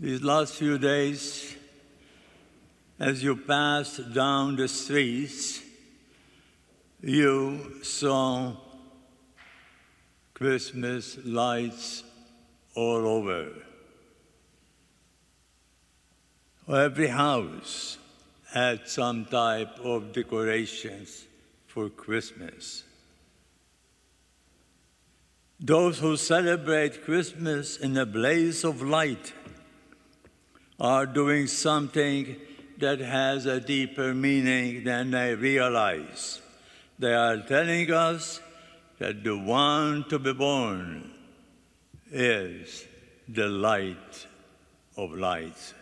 These last few days, as you passed down the streets, you saw Christmas lights all over. Every house had some type of decorations for Christmas. Those who celebrate Christmas in a blaze of light are doing something that has a deeper meaning than they realize. They are telling us that the one to be born is the light of light.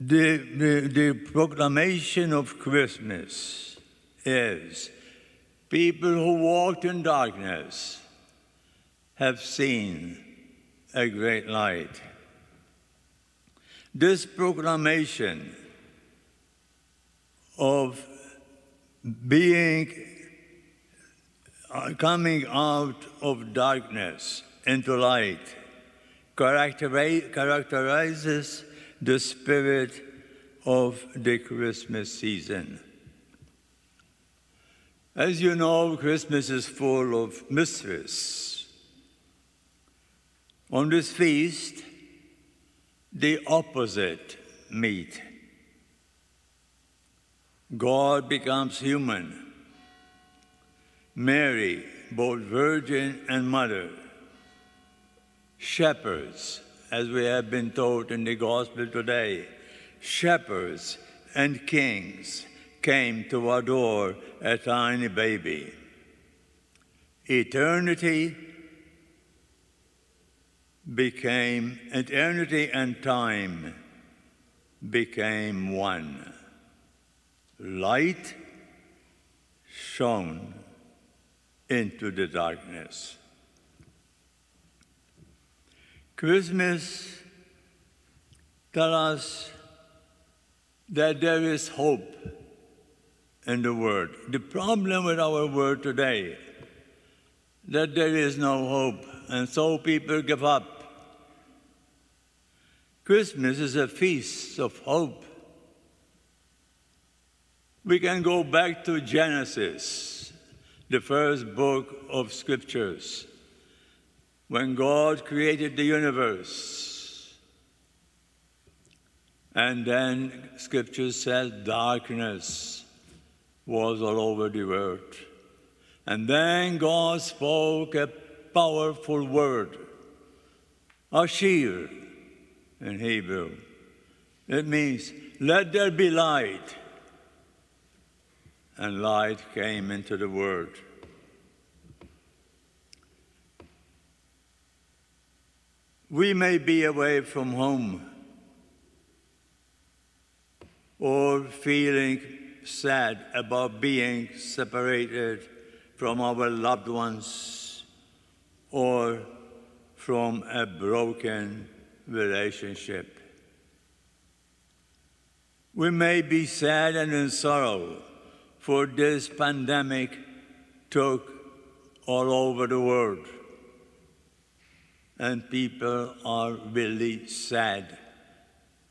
The, the, the proclamation of Christmas is people who walked in darkness have seen a great light. This proclamation of being uh, coming out of darkness into light characterizes the spirit of the Christmas season. As you know, Christmas is full of mysteries. On this feast, the opposite meet. God becomes human. Mary, both virgin and mother, shepherds, as we have been told in the gospel today, shepherds and kings came to adore a tiny baby. Eternity became, eternity and time became one. Light shone into the darkness. Christmas tells us that there is hope in the world. The problem with our world today that there is no hope, and so people give up. Christmas is a feast of hope. We can go back to Genesis, the first book of scriptures when God created the universe. And then scripture says darkness was all over the earth. And then God spoke a powerful word, Ashir in Hebrew. It means, let there be light. And light came into the world. We may be away from home or feeling sad about being separated from our loved ones or from a broken relationship. We may be sad and in sorrow for this pandemic took all over the world and people are really sad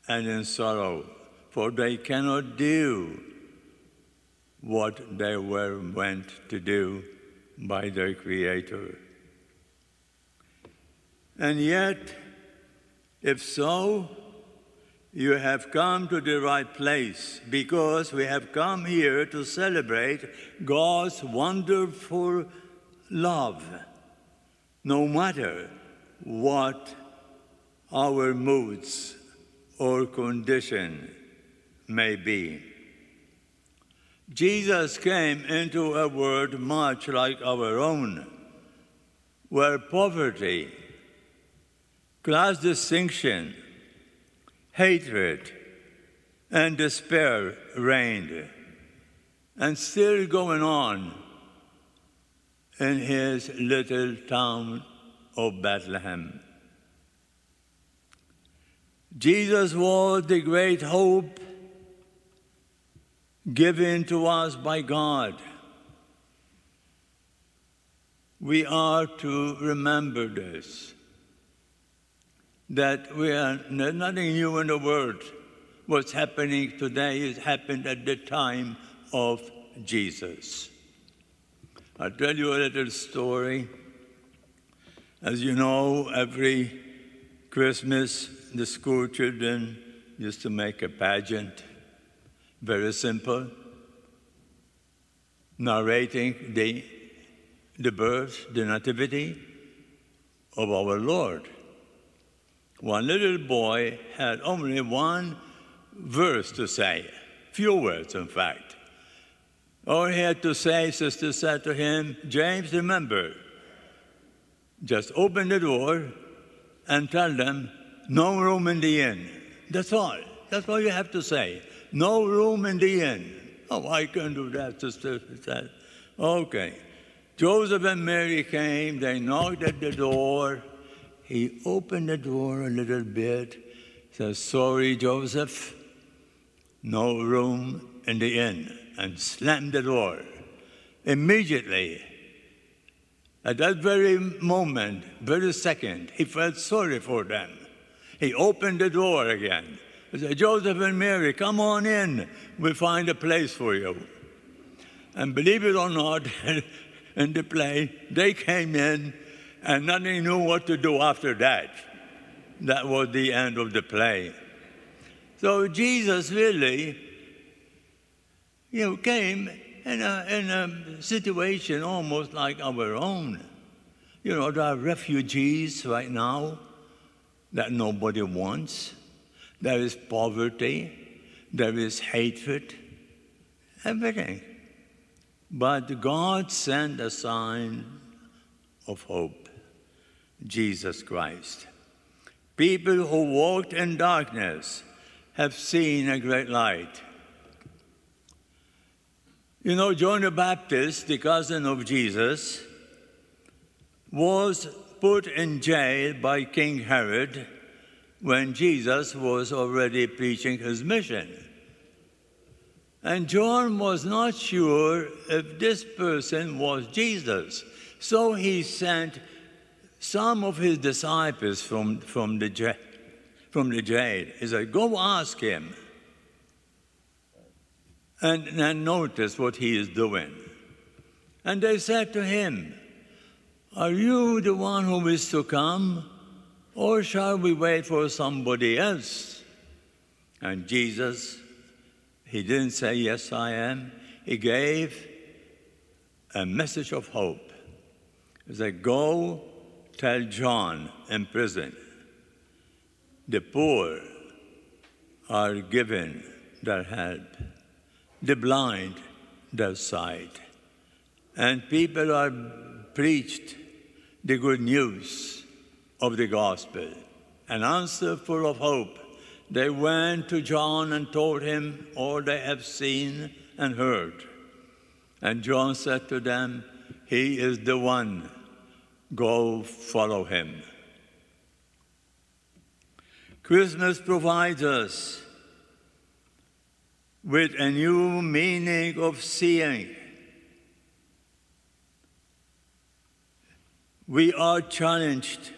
and in sorrow, for they cannot do what they were meant to do by their Creator. And yet, if so, you have come to the right place because we have come here to celebrate God's wonderful love, no matter what our moods or condition may be. Jesus came into a world much like our own, where poverty, class distinction, hatred, and despair reigned, and still going on in his little town of Bethlehem. Jesus was the great hope given to us by God. we are to remember this that we are nothing new in the world. What's happening today is happened at the time of Jesus. I'll tell you a little story. As you know, every Christmas, the school children used to make a pageant, very simple, narrating the, the birth, the nativity of our Lord. One little boy had only one verse to say, few words, in fact. All he had to say, sister said to him, James, remember, just open the door and tell them, no room in the inn. That's all. That's all you have to say. No room in the inn. Oh, I can do that, sister said. Okay. Joseph and Mary came, they knocked at the door. He opened the door a little bit, said, Sorry, Joseph, no room in the inn, and slammed the door. Immediately, at that very moment, very second, he felt sorry for them. He opened the door again. He said, Joseph and Mary, come on in. We'll find a place for you. And believe it or not, in the play, they came in and nothing knew what to do after that. That was the end of the play. So Jesus really, you know, came in a, in a situation almost like our own. You know, there are refugees right now that nobody wants. There is poverty. There is hatred. Everything. But God sent a sign of hope Jesus Christ. People who walked in darkness have seen a great light. You know, John the Baptist, the cousin of Jesus, was put in jail by King Herod when Jesus was already preaching his mission. And John was not sure if this person was Jesus. So he sent some of his disciples from, from, the, jail, from the jail. He said, Go ask him and, and notice what he is doing. And they said to him, Are you the one who is to come, or shall we wait for somebody else? And Jesus, he didn't say, Yes, I am. He gave a message of hope. He said, Go tell John in prison, the poor are given their help the blind their sight. And people are preached the good news of the gospel. An answer full of hope. They went to John and told him all they have seen and heard. And John said to them, He is the one. Go follow him. Christmas provides us with a new meaning of seeing. We are challenged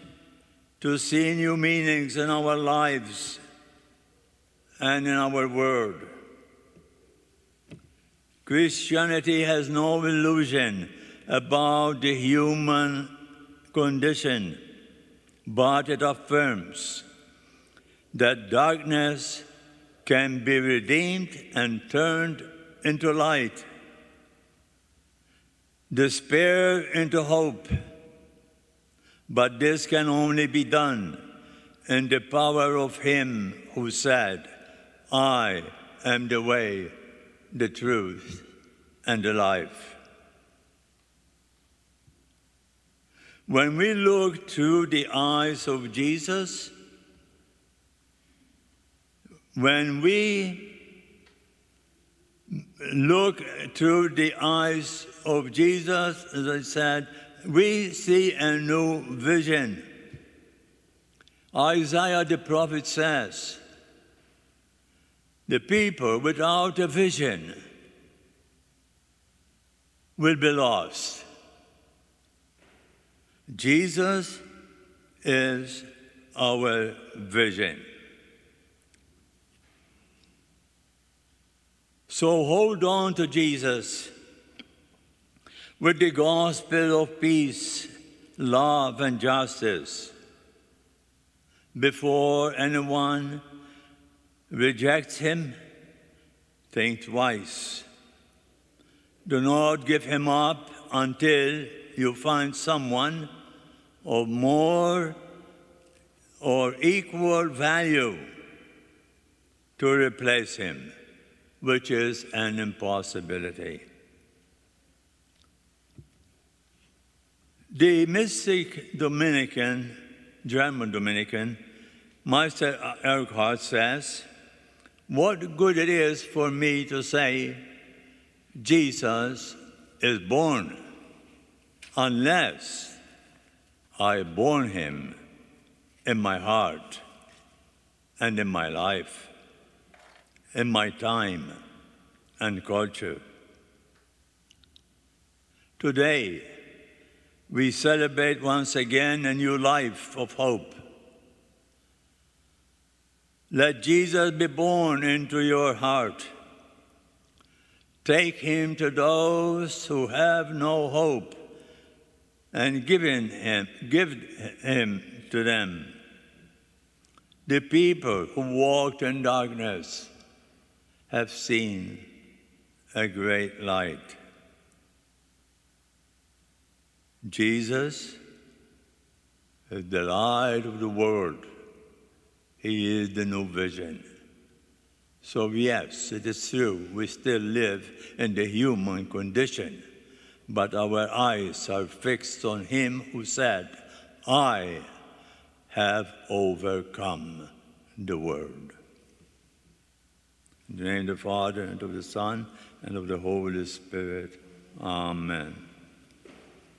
to see new meanings in our lives and in our world. Christianity has no illusion about the human condition, but it affirms that darkness can be redeemed and turned into light, despair into hope. But this can only be done in the power of Him who said, I am the way, the truth, and the life. When we look through the eyes of Jesus, when we look through the eyes of Jesus, as I said, we see a new vision. Isaiah the prophet says, the people without a vision will be lost. Jesus is our vision. So hold on to Jesus with the gospel of peace, love, and justice. Before anyone rejects him, think twice. Do not give him up until you find someone of more or equal value to replace him, which is an impossibility. The mystic Dominican, German Dominican, Meister Eckhart says, What good it is for me to say Jesus is born unless I born him in my heart and in my life, in my time and culture. Today, we celebrate once again a new life of hope. Let Jesus be born into your heart. Take him to those who have no hope and give him, give him to them. The people who walked in darkness have seen a great light. Jesus is the light of the world. He is the new vision. So, yes, it is true, we still live in the human condition, but our eyes are fixed on Him who said, I have overcome the world. In the name of the Father, and of the Son, and of the Holy Spirit. Amen.